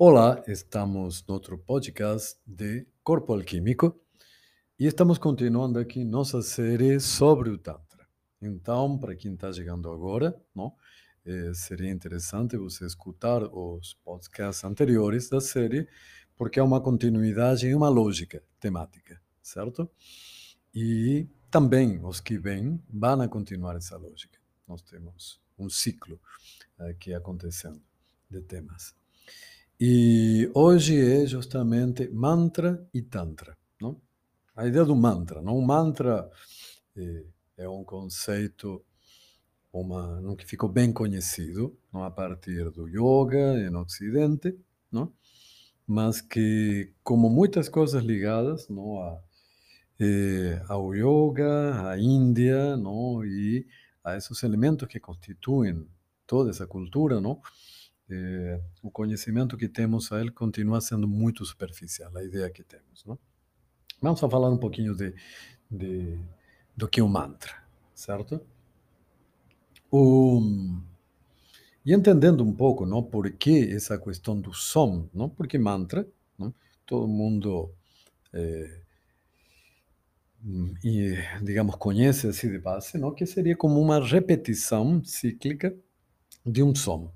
Olá, estamos no outro podcast de Corpo Alquímico e estamos continuando aqui nossa série sobre o Tantra. Então, para quem está chegando agora, não, eh, seria interessante você escutar os podcasts anteriores da série, porque é uma continuidade e uma lógica temática, certo? E também os que vêm vão continuar essa lógica. Nós temos um ciclo aqui acontecendo de temas. E hoje é justamente mantra e tantra, não? A ideia do mantra, não? O mantra é, é um conceito uma, que ficou bem conhecido, não a partir do yoga no Ocidente, não? Mas que, como muitas coisas ligadas, não a eh, ao yoga, à Índia, não? E a esses elementos que constituem toda essa cultura, não? Eh, o conhecimento que temos a ele continua sendo muito superficial, a ideia que temos. Não? Vamos falar um pouquinho de, de, do que é o mantra, certo? O, e entendendo um pouco não, por que essa questão do som, não? porque mantra, não? todo mundo, é, e, digamos, conhece assim de base, não? que seria como uma repetição cíclica de um som.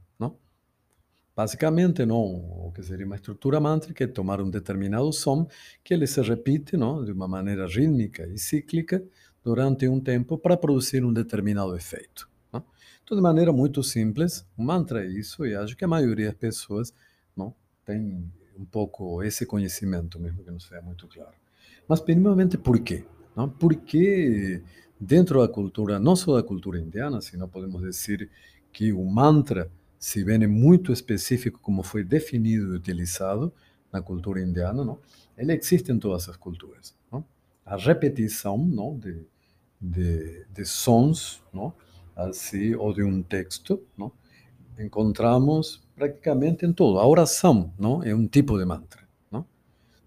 Basicamente, não, o que seria uma estrutura mântrica é tomar um determinado som que ele se repite não, de uma maneira rítmica e cíclica durante um tempo para produzir um determinado efeito. Não? Então, de maneira muito simples, o mantra é isso e acho que a maioria das pessoas não tem um pouco esse conhecimento, mesmo que não seja muito claro. Mas, primeiramente, por quê? Não? Porque dentro da cultura, não só da cultura indiana, senão podemos dizer que o mantra se é muito específico como foi definido e utilizado na cultura indiana, não? ele existe em todas as culturas. Não? A repetição não? De, de, de sons, não? assim, ou de um texto, não? encontramos praticamente em tudo. A oração não? é um tipo de mantra. Não?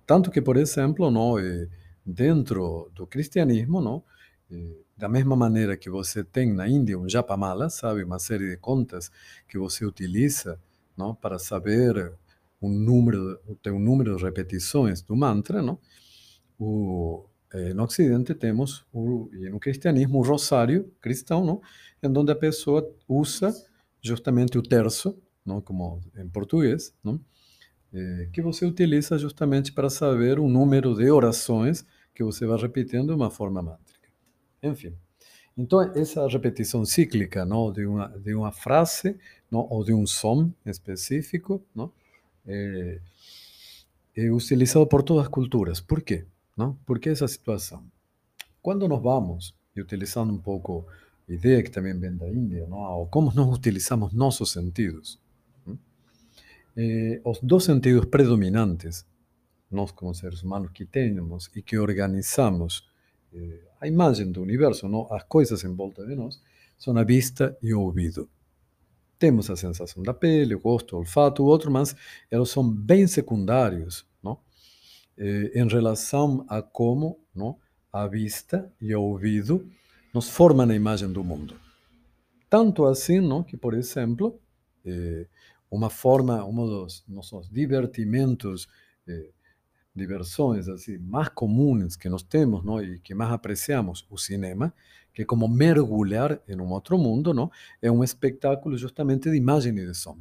Tanto que, por exemplo, não? Dentro do cristianismo, não? Da mesma maneira que você tem na Índia um japamala, sabe, uma série de contas que você utiliza, não, para saber o número, o teu número de repetições do mantra, não? O, eh, no Ocidente temos o, e no cristianismo o rosário cristão, não? Em onde a pessoa usa justamente o terço, não, como em português, não? Eh, que você utiliza justamente para saber o número de orações que você vai repetindo de uma forma mântrica. Enfim. Então, essa repetição cíclica não, de, uma, de uma frase não, ou de um som específico não, é, é utilizado por todas as culturas. Por quê? Não? Por que essa situação? Quando nós vamos, e utilizando um pouco a ideia que também vem da Índia, não? ou como nós utilizamos nossos sentidos, é, os dois sentidos predominantes, nós como seres humanos que temos e que organizamos eh, a imagem do universo, não? as coisas em volta de nós, são a vista e o ouvido. Temos a sensação da pele, o gosto, o olfato, o outro, mas eles são bem secundários não? Eh, em relação a como não? a vista e o ouvido nos formam a imagem do mundo. Tanto assim não? que, por exemplo, eh, uma forma, um dos nossos divertimentos eh, diversões assim mais comuns que nós temos, não, e que mais apreciamos, o cinema, que é como mergulhar em um outro mundo, não? É um espetáculo justamente de imagem e de som,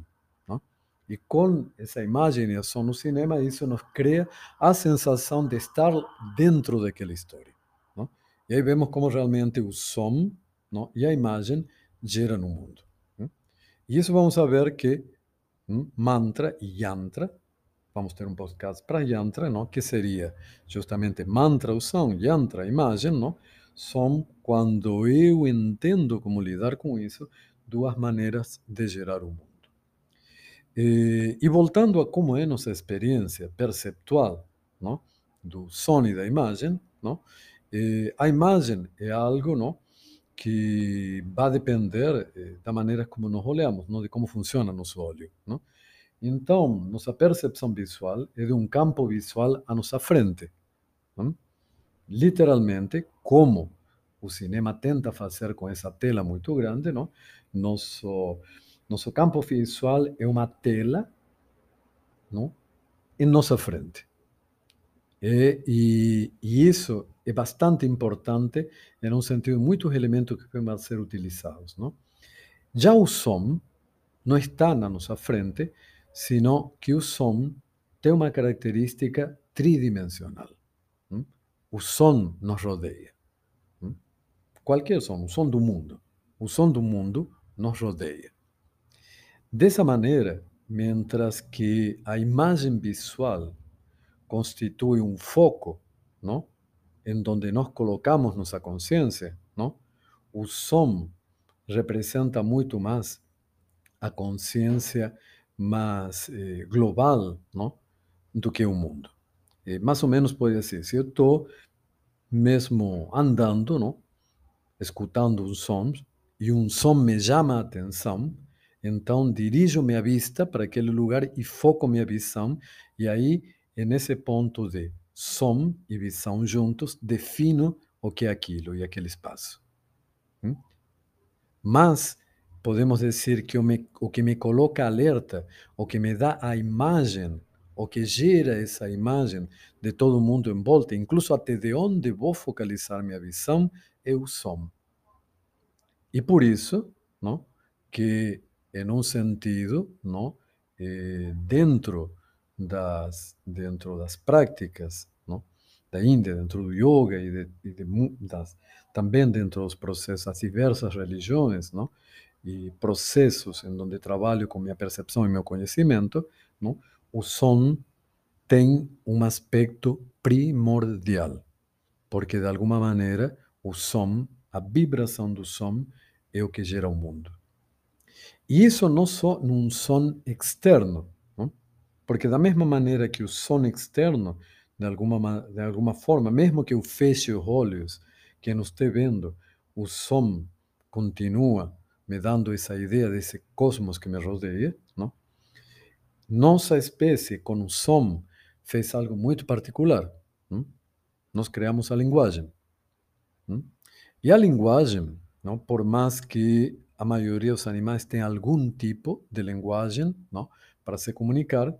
não? E com essa imagem e som no cinema, isso nos cria a sensação de estar dentro daquela história, não? E aí vemos como realmente o som, não? E a imagem geram um mundo. Não? E isso vamos ver que mantra e yantra vamos ter um podcast para yantra, não? que seria justamente mantra o som, yantra imagem, não? são, quando eu entendo como lidar com isso, duas maneiras de gerar o mundo. E, e voltando a como é nossa experiência perceptual não? do som e da imagem, não? E a imagem é algo não? que vai depender eh, da maneira como nós olhamos, não? de como funciona nosso olho. Não? Então, nossa percepção visual é de um campo visual à nossa frente. Literalmente, como o cinema tenta fazer com essa tela muito grande, não? Nosso, nosso campo visual é uma tela não? em nossa frente. É, e, e, isso é bastante importante em um sentido muitos elementos que vão ser utilizados. Não? Já o som não está na nossa frente, sino que o som tem uma característica tridimensional. Não? O som nos rodeia. Não? Qualquer som, o som do mundo. O som do mundo nos rodeia. Dessa maneira, mientras que a imagem visual constitui um foco, não? em donde nós colocamos nossa consciência, não? o som representa muito mais a consciência mais eh, global não? do que o mundo. E mais ou menos pode ser, se eu estou mesmo andando, não? escutando um som, e um som me chama a atenção, então dirijo minha vista para aquele lugar e foco minha visão, e aí nesse ponto de som e visão juntos, defino o que é aquilo e aquele espaço. Hum? Mas podemos dizer que o, me, o que me coloca alerta, o que me dá a imagem, o que gera essa imagem de todo mundo em volta, incluso até de onde vou focalizar minha visão, é o som. E por isso, não, que em um sentido, não, eh, dentro das dentro das práticas da Índia, dentro do yoga e, de, e de, das, também dentro dos processos das diversas religiões, não? E processos em onde trabalho com minha percepção e meu conhecimento, não? o som tem um aspecto primordial, porque de alguma maneira o som, a vibração do som é o que gera o mundo. E isso não só num som externo, porque da mesma maneira que o som externo, de alguma, de alguma forma, mesmo que eu feche os olhos, que não esteja vendo, o som continua me dando essa ideia desse cosmos que me rodeia, não? Nossa espécie, com o som, fez algo muito particular. Não? Nós criamos a linguagem. Não? E a linguagem, não, por mais que a maioria dos animais tenha algum tipo de linguagem não, para se comunicar,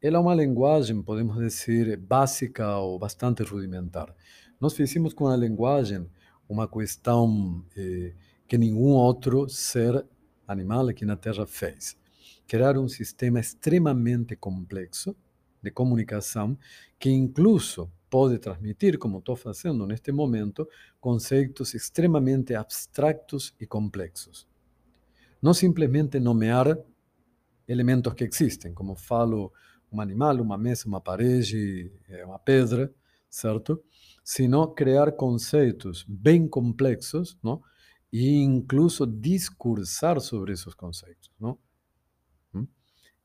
ela é uma linguagem, podemos dizer, básica ou bastante rudimentar. Nós fizemos com a linguagem uma questão eh, que nenhum outro ser animal aqui na Terra fez. Criar um sistema extremamente complexo de comunicação que incluso pode transmitir, como estou fazendo neste momento, conceitos extremamente abstractos e complexos. Não simplesmente nomear elementos que existem, como falo um animal, uma mesa, uma parede, eh, uma pedra, certo? Sino criar conceitos bem complexos, não? E incluso discursar sobre esses conceitos, não? Hum?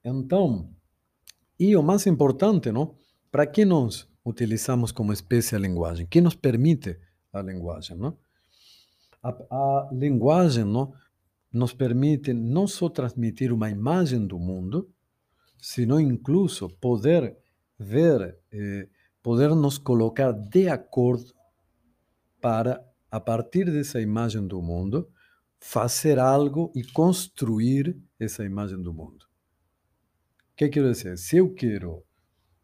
Então, e o mais importante, não? Para que nós utilizamos como espécie a linguagem? Que nos permite a linguagem, não? A, a linguagem, não? Nos permite não só transmitir uma imagem do mundo, sino incluso poder ver, eh, poder nos colocar de acordo para, a partir dessa imagem do mundo, fazer algo e construir essa imagem do mundo. O que quero dizer? Se eu quero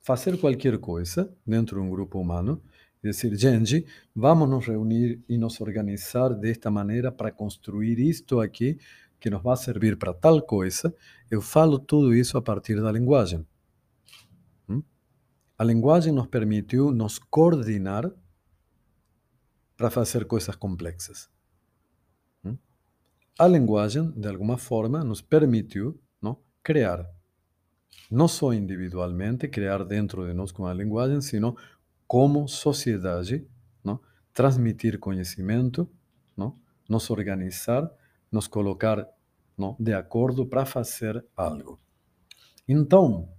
fazer qualquer coisa dentro de um grupo humano, dizer, gente, vamos nos reunir e nos organizar desta maneira para construir isto aqui que nos vai servir para tal coisa, eu falo tudo isso a partir da linguagem. Hum? A linguagem nos permitiu nos coordenar para fazer coisas complexas. Hum? A linguagem, de alguma forma, nos permitiu não, criar. Não só individualmente, criar dentro de nós com a linguagem, sino como sociedade, não, transmitir conhecimento, não, nos organizar nos colocar não, de acordo para fazer algo. Então,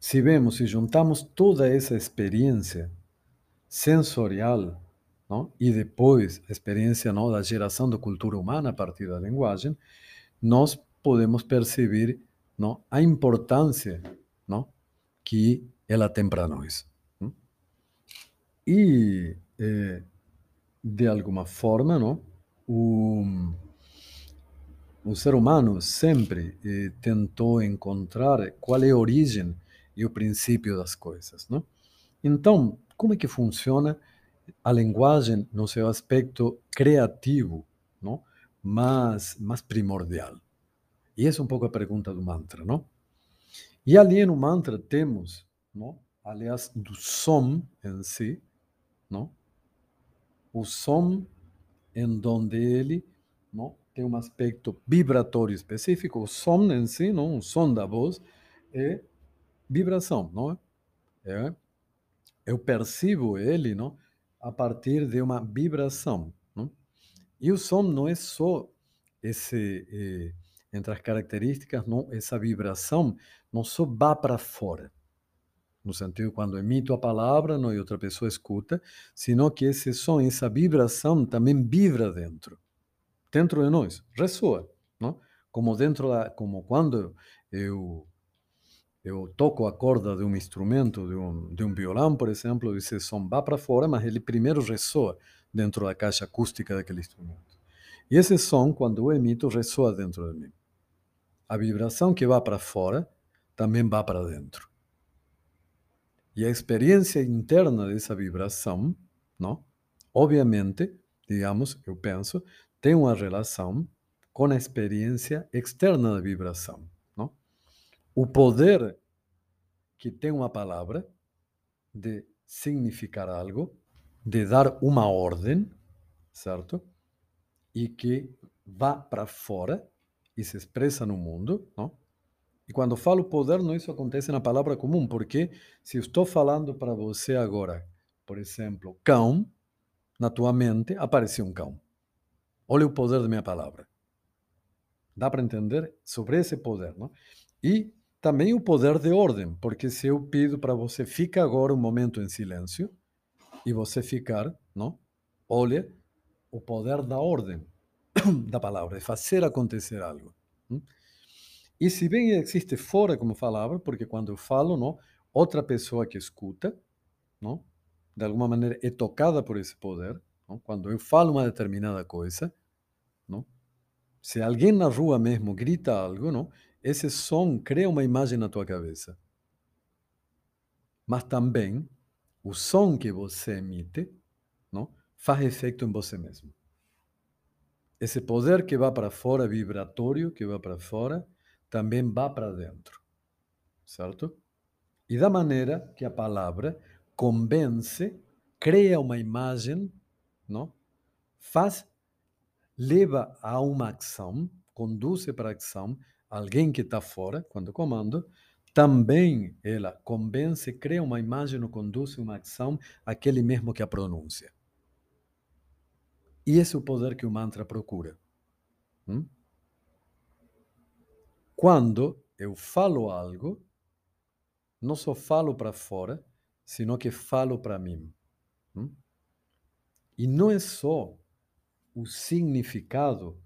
se vemos e juntamos toda essa experiência sensorial não, e depois a experiência não, da geração da cultura humana a partir da linguagem, nós podemos perceber não, a importância não, que ela tem para nós. E, eh, de alguma forma, não, o o ser humano sempre eh, tentou encontrar qual é a origem e o princípio das coisas, não? Então, como é que funciona a linguagem no seu aspecto criativo, não? Mais, mais primordial. E essa é um pouco a pergunta do mantra, não? E ali no mantra temos, não? aliás, do som em si, não? o som em donde ele não? tem um aspecto vibratório específico. O som em si, não? o som da voz, é vibração, não é? é eu percebo ele não? A partir de uma vibração. E o som não é só esse, eh, entre as características, não, essa vibração não só vá para fora, no sentido quando emito a palavra não, e outra pessoa escuta, sino que esse som, essa vibração também vibra dentro, dentro de nós, ressoa, não? Como dentro da, como quando eu eu toco a corda de um instrumento, de um, de um violão, por exemplo, esse som vai para fora, mas ele primeiro ressoa dentro da caixa acústica daquele instrumento. E esse som, quando eu emito, ressoa dentro de mim. A vibração que vai para fora também vai para dentro. E a experiência interna dessa vibração, não? obviamente, digamos, eu penso, tem uma relação com a experiência externa da vibração o poder que tem uma palavra de significar algo, de dar uma ordem, certo? E que vá para fora e se expressa no mundo, não? E quando falo poder, não isso acontece na palavra comum, porque se estou falando para você agora, por exemplo, cão, na tua mente aparece um cão. Olha o poder da minha palavra. Dá para entender sobre esse poder, não? E também o poder de ordem, porque se eu pido para você ficar agora um momento em silêncio e você ficar, não? Olha o poder da ordem da palavra, de fazer acontecer algo. E se bem existe fora como palavra, porque quando eu falo, não, outra pessoa que escuta, não, de alguma maneira é tocada por esse poder. Não? Quando eu falo uma determinada coisa, não, se alguém na rua mesmo grita algo, não, esse som cria uma imagem na tua cabeça. Mas também o som que você emite não, faz efeito em você mesmo. Esse poder que vai para fora, vibratório, que vai para fora, também vai para dentro. Certo? E da maneira que a palavra convence, cria uma imagem, não? faz, leva a uma ação, conduz para a ação, alguém que está fora, quando comando, também ela convence, cria uma imagem ou conduz uma ação aquele mesmo que a pronuncia. E esse é o poder que o mantra procura. Hum? Quando eu falo algo, não só falo para fora, sino que falo para mim. Hum? E não é só o significado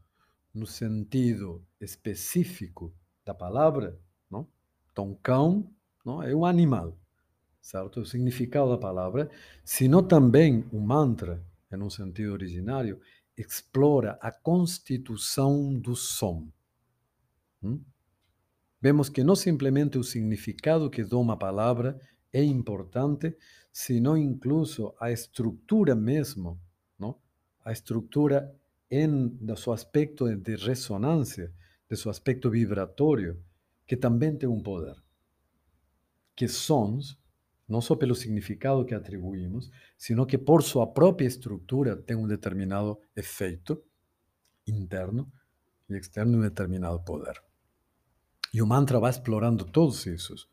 no sentido específico da palavra, não? Então, cão não? é um animal, certo? O significado da palavra, sino também o mantra, em um sentido originário, explora a constituição do som. Hum? Vemos que não simplesmente o significado que dá uma palavra é importante, sino incluso a estrutura mesmo, não? a estrutura do seu aspecto de ressonância, de seu aspecto vibratório, que também tem um poder. Que sons, não só pelo significado que atribuímos, sino que por sua própria estrutura tem um determinado efeito interno e externo, um determinado poder. E o mantra vai explorando todos esses.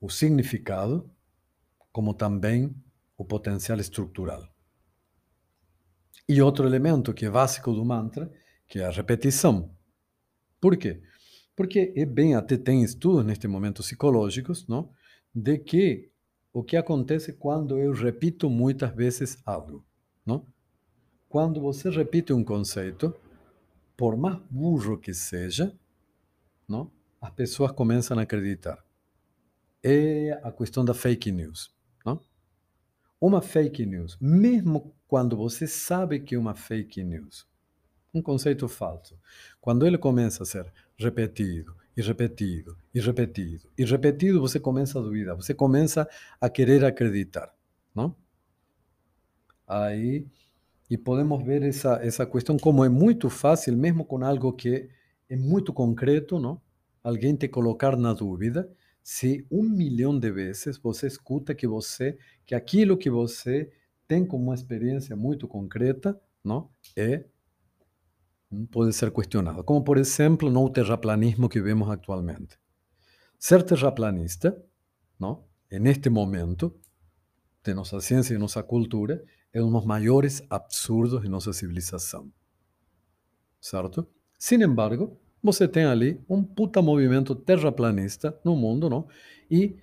O significado, como também o potencial estrutural. E outro elemento que é básico do mantra, que é a repetição. Por quê? Porque é bem, até tem estudos neste momento psicológicos, não? de que o que acontece quando eu repito muitas vezes algo. Não? Quando você repite um conceito, por mais burro que seja, não? as pessoas começam a acreditar. É a questão da fake news. Uma fake news, mesmo quando você sabe que é uma fake news, um conceito falso. Quando ele começa a ser repetido, e repetido, e repetido, e repetido, você começa a duvidar, você começa a querer acreditar, não? Aí, e podemos ver essa, essa questão como é muito fácil, mesmo com algo que é muito concreto, não? Alguém te colocar na dúvida, se um milhão de vezes você escuta que você, que aquilo que você tem como uma experiência muito concreta, não? É pode ser questionado, como por exemplo no terraplanismo que vemos atualmente. Ser terraplanista, não, neste momento de nossa ciência e nossa cultura, é um dos maiores absurdos de nossa civilização. Certo? Sin embargo, você tem ali um puta movimento terraplanista no mundo, não? E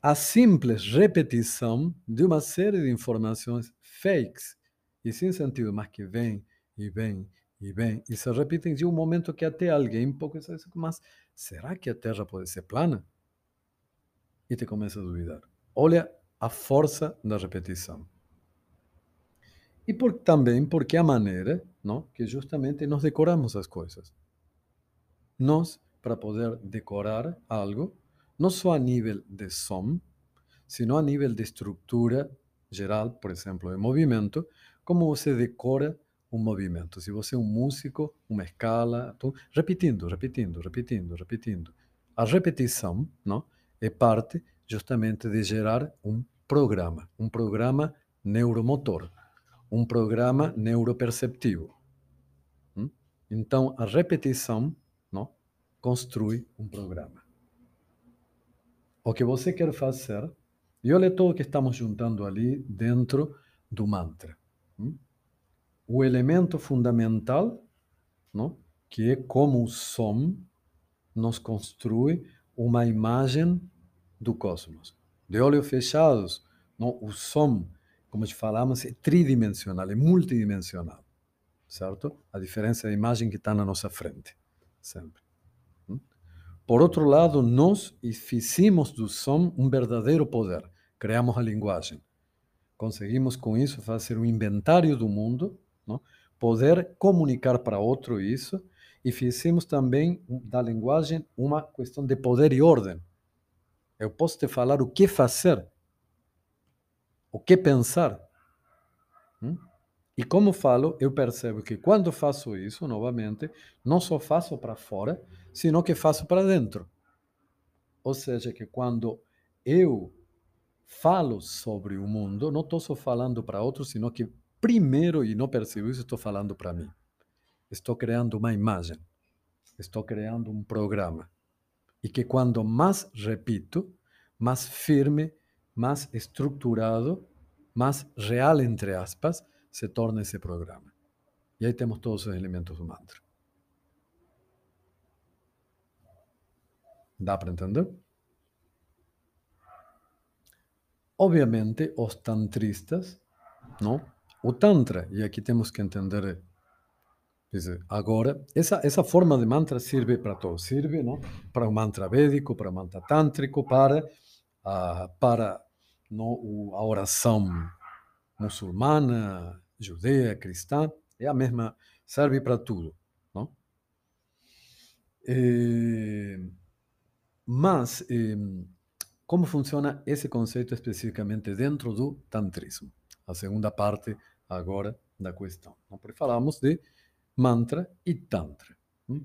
a simples repetição de uma série de informações fakes e sem sentido, mas que vem e vem e vem e se repetem de um momento que até alguém pouco diz, mas será que a Terra pode ser plana? E te começa a duvidar. Olha a força da repetição. E por, também porque a maneira não, que justamente nós decoramos as coisas. Nós, para poder decorar algo, não só a nível de som, sino a nível de estrutura geral, por exemplo, de movimento, como você decora um movimento. Se você é um músico, uma escala, tô repetindo, repetindo, repetindo, repetindo. A repetição não, é parte justamente de gerar um programa, um programa neuromotor, um programa neuroperceptivo. Hum? Então, a repetição não, construi um programa. O que você quer fazer, e olha tudo que estamos juntando ali dentro do mantra. Hum? o elemento fundamental, não? que é como o som nos construi uma imagem do cosmos. De olhos fechados, não? o som, como falamos, é tridimensional, é multidimensional, certo? A diferença é a imagem que está na nossa frente, sempre. Por outro lado, nós fizemos do som um verdadeiro poder. Criamos a linguagem. Conseguimos com isso fazer um inventário do mundo não? Poder comunicar para outro isso e fizemos também da linguagem uma questão de poder e ordem. Eu posso te falar o que fazer, o que pensar. Hum? E como falo, eu percebo que quando faço isso, novamente, não só faço para fora, sino que faço para dentro. Ou seja, que quando eu falo sobre o mundo, não estou só falando para outros, sino que primeiro, e não percebo isso, estou falando para mim. Estou criando uma imagem. Estou criando um programa. E que quando mais repito, mais firme, mais estruturado, mais real, entre aspas, se torna esse programa. E aí temos todos os elementos do mantra. Dá para entender? Obviamente, os tantristas, não? O Tantra, e aqui temos que entender agora, essa, essa forma de mantra serve para todo. Serve não? para o mantra védico, para o mantra tântrico, para, uh, para não, a oração muçulmana, judeia, cristã. É a mesma, serve para tudo. Não? E, mas, como funciona esse conceito especificamente dentro do tantrismo? A segunda parte agora da questão. Porque falamos de mantra e tantra. Hum?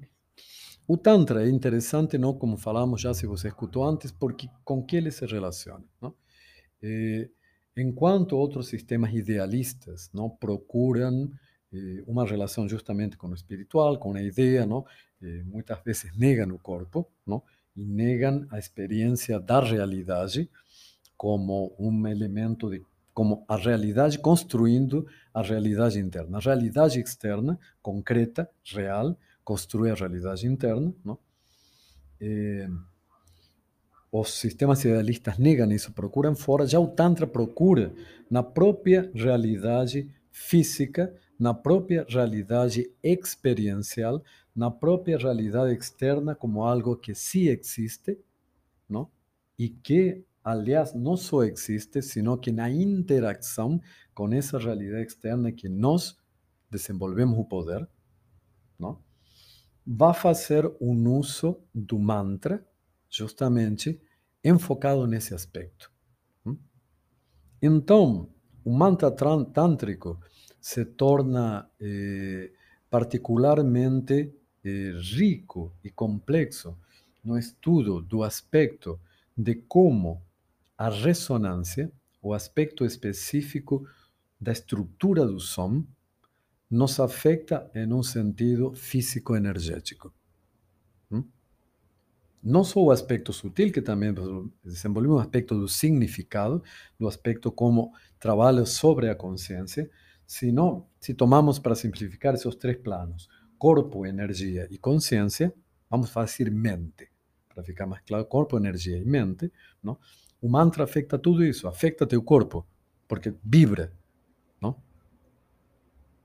O tantra é interessante, não como falamos já, se você escutou antes, porque com que ele se relaciona. Não? E, enquanto outros sistemas idealistas não procuram eh, uma relação justamente com o espiritual, com a ideia, não? Eh, muitas vezes negam o corpo, não? e negam a experiência da realidade como um elemento de como a realidade construindo a realidade interna. A realidade externa, concreta, real, construi a realidade interna. Não? Eh, os sistemas idealistas negam isso, procuram fora. Já o Tantra procura na própria realidade física, na própria realidade experiencial, na própria realidade externa como algo que sim existe, não? E que aliás, não só existe, sino que na interação com essa realidade externa que nós desenvolvemos o poder, não? vai fazer um uso do mantra justamente enfocado nesse aspecto. Então, o mantra tântrico se torna eh, particularmente eh, rico e complexo no estudo do aspecto de como a ressonância, o aspecto específico da estrutura do som, nos afeta em um sentido físico-energético. Não só o aspecto sutil, que também desenvolvemos o aspecto do significado, do aspecto como trabalho sobre a consciência, sino, se tomamos para simplificar esses três planos, corpo, energia e consciência, vamos fazer mente, para ficar mais claro, corpo, energia e mente, não? o mantra afeta tudo isso, afeta teu corpo, porque vibra, não?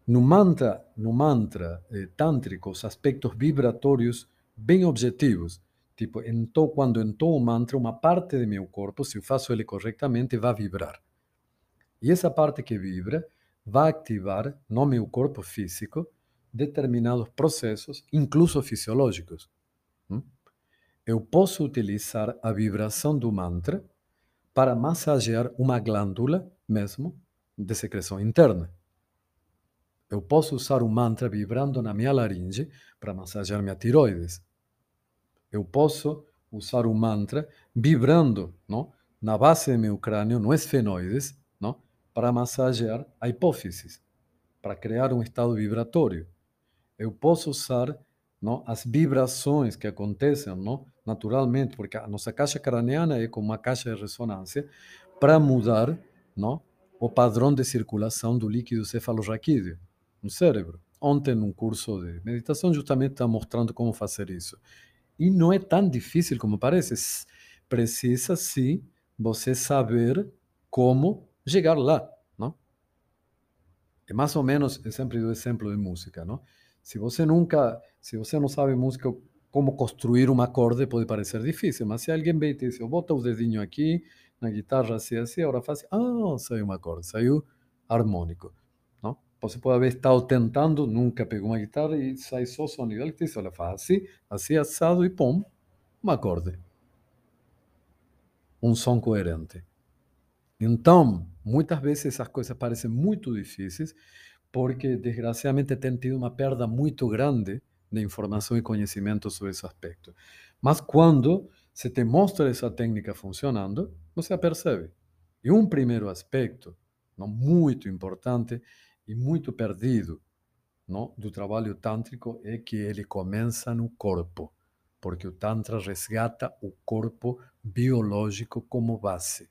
No mantra, no mantra eh, tântrico, os aspectos vibratórios bem objetivos, tipo, quando entou o mantra, uma parte de meu corpo, se eu faço ele corretamente, vai vibrar. E essa parte que vibra vai ativar no meu corpo físico determinados processos, incluso fisiológicos. Hum? Eu posso utilizar a vibração do mantra para massagear uma glândula mesmo de secreção interna. Eu posso usar o mantra vibrando na minha laringe para massagear minha tiroides. Eu posso usar o mantra vibrando não, na base do meu crânio, no esfenoides, não, para massagear a hipófise, para criar um estado vibratório. Eu posso usar não, as vibrações que acontecem não, naturalmente, porque a nossa caixa craniana é como uma caixa de ressonância, para mudar não, o padrão de circulação do líquido cefalorraquídeo no cérebro. Ontem, num curso de meditação, justamente está mostrando como fazer isso. E não é tão difícil como parece. Precisa, sim, você saber como chegar lá, não? É mais ou menos, eu sempre dou exemplo de música, não? Se você nunca, se você não sabe música, como construir um acorde pode parecer difícil, mas se alguém vem e te diz, bota o dedinho aqui na guitarra assim, assim, agora faz, ah, saiu um acorde, saiu harmônico? Você pode haver estado tentando, nunca pegou uma guitarra e sai só sonido. Ele te diz, olha, faz assim, assim assado e pum, um acorde. Um som coerente. Então, muitas vezes essas coisas parecem muito difíceis, porque desgraciadamente tem tido uma perda muito grande de informação e conhecimento sobre esse aspecto. Mas quando se te mostra essa técnica funcionando, você a percebe. E um primeiro aspecto, não muito importante e muito perdido, não, do trabalho tântrico é que ele começa no corpo, porque o tantra resgata o corpo biológico como base.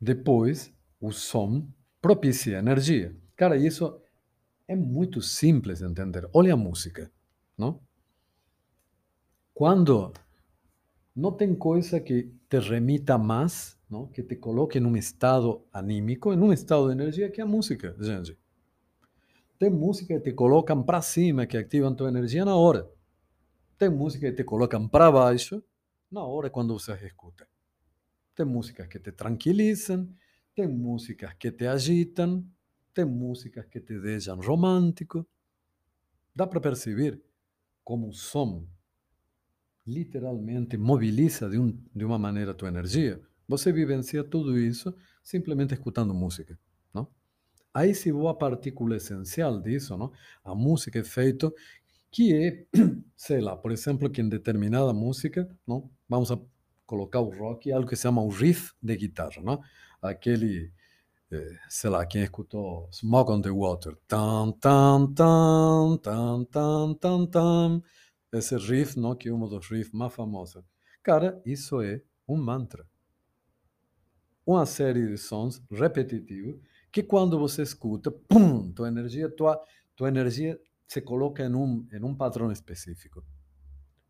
Depois, o som propicia energia. Cara, isso é muito simples de entender. Olha a música, não? Quando não tem coisa que te remita mais, não? que te coloque num estado anímico, em um estado de energia, que a música, gente. Tem música que te colocam para cima, que ativam tua energia na hora. Tem música que te colocam para baixo, na hora quando você escuta. Tem músicas que te tranquilizam, tem músicas que te agitam, tem músicas que te deixam romântico. Dá para perceber como o som literalmente mobiliza de, um, de uma maneira a tua energia. Você vivencia tudo isso simplesmente escutando música, não? Aí se vou a partícula essencial disso, não? A música é feita que é, sei lá, por exemplo, que em determinada música, não? Vamos colocar o rock, algo que se chama o riff de guitarra, não? Aquele, eh, sei lá, quem escutou Smoke on the Water, tan, tan, tan, tan, tan, tan, tan, esse riff, não? Que é um dos riffs mais famosos. Cara, isso é um mantra. Uma série de sons repetitivos que quando você escuta, pum, tua energia, tua, tua energia se coloca em um, em um padrão específico.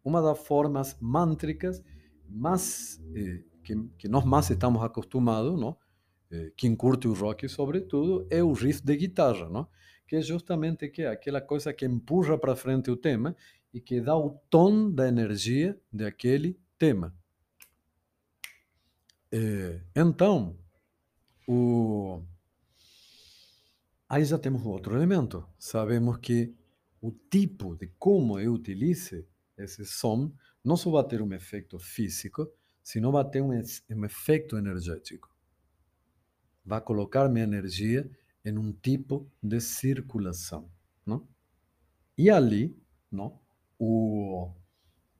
Uma das formas mântricas mais eh, que, que, nós mais estamos acostumados, não? Eh, quem curte o rock, sobretudo, é o riff de guitarra, não? que é justamente que é aquela coisa que empurra para frente o tema e que dá o tom da energia daquele tema. Eh, então, o, Aí já temos outro elemento. Sabemos que o tipo de como eu utilize esse som não só vai ter um efeito físico, sino vai ter um, um efeito energético. Vai colocar minha energia em um tipo de circulação. Não? E ali, não, o,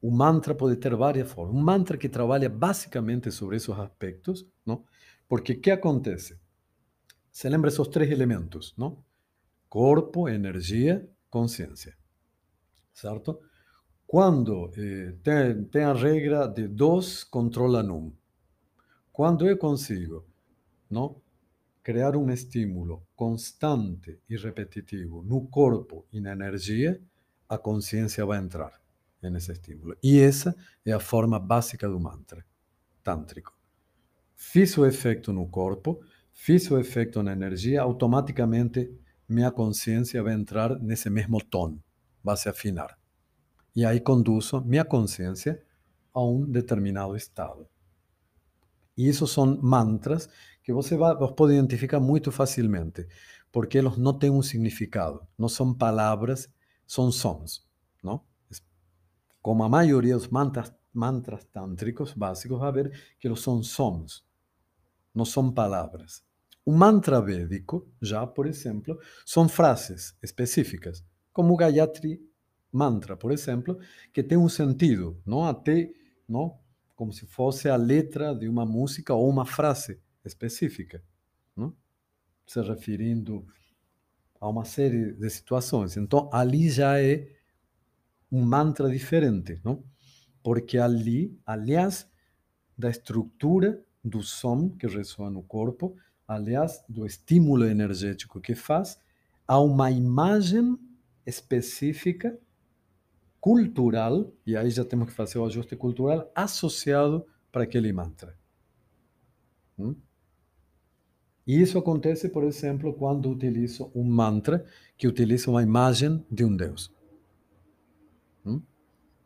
o mantra pode ter várias formas. Um mantra que trabalha basicamente sobre esses aspectos, não? porque o que acontece? Se lembra esses três elementos, não? Corpo, energia, consciência. Certo? Quando eh, tem, de dois controla um. Quando eu consigo não, criar um estímulo constante e repetitivo no corpo e na energia, a consciência vai entrar nesse estímulo. E essa é a forma básica do mantra tântrico. Fiz o efeito no corpo, fiz o efeito na energia, automaticamente minha consciência vai entrar nesse mesmo tom, vai se afinar. E aí conduzo minha consciência a um determinado estado. E isso são mantras que você vai, pode identificar muito facilmente, porque eles não têm um significado, não são palavras, são sons, não? Como a maioria dos mantras, mantras tântricos básicos, vai ver que eles são sons não são palavras. O mantra védico, já, por exemplo, são frases específicas, como o Gayatri Mantra, por exemplo, que tem um sentido, não até, não, como se fosse a letra de uma música ou uma frase específica, não? se referindo a uma série de situações. Então, ali já é um mantra diferente, não? Porque ali, aliás, da estrutura do som que ressoa no corpo, aliás, do estímulo energético que faz, a uma imagem específica, cultural, e aí já temos que fazer o ajuste cultural, associado para aquele mantra. Hum? E isso acontece, por exemplo, quando utilizo um mantra que utiliza uma imagem de um Deus. Hum?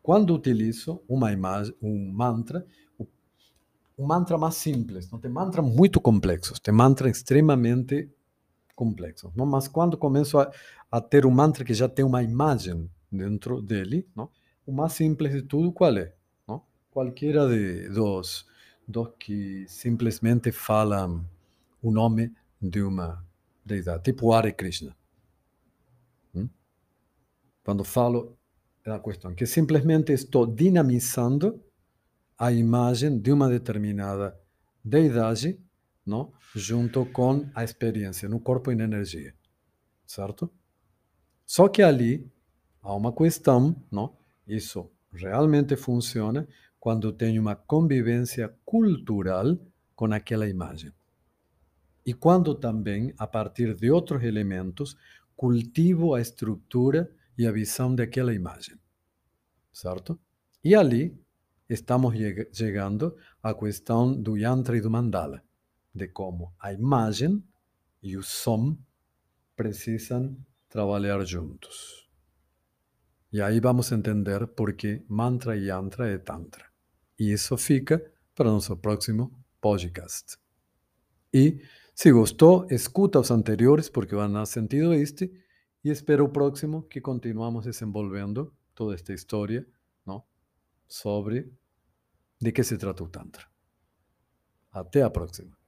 Quando utilizo uma imagem, um mantra, um mantra mais simples. Não tem mantras muito complexos, tem mantras extremamente complexos. Não? Mas quando começo a, a, ter um mantra que já tem uma imagem dentro dele, não? o mais simples de tudo qual é? Não? Qualquer de, dos, dos que simplesmente falam o nome de uma deidade, tipo Hare Krishna. Quando falo, é a questão que simplesmente estou dinamizando a imagem de uma determinada deidade, não? junto com a experiência no corpo e na energia, certo? Só que ali há uma questão, não? Isso realmente funciona quando tem uma convivência cultural com aquela imagem. E quando também, a partir de outros elementos, cultivo a estrutura e a visão daquela imagem. Certo? E ali estamos chegando à questão do yantra e do mandala, de como a imagem e o som precisam trabalhar juntos. E aí vamos entender por que mantra e yantra é tantra. E isso fica para nosso próximo podcast. E se gostou, escuta os anteriores porque vão dar sentido este e espero próximo que continuamos desenvolvendo toda esta história não? sobre de qué se trata un Tantra. Hasta la próxima.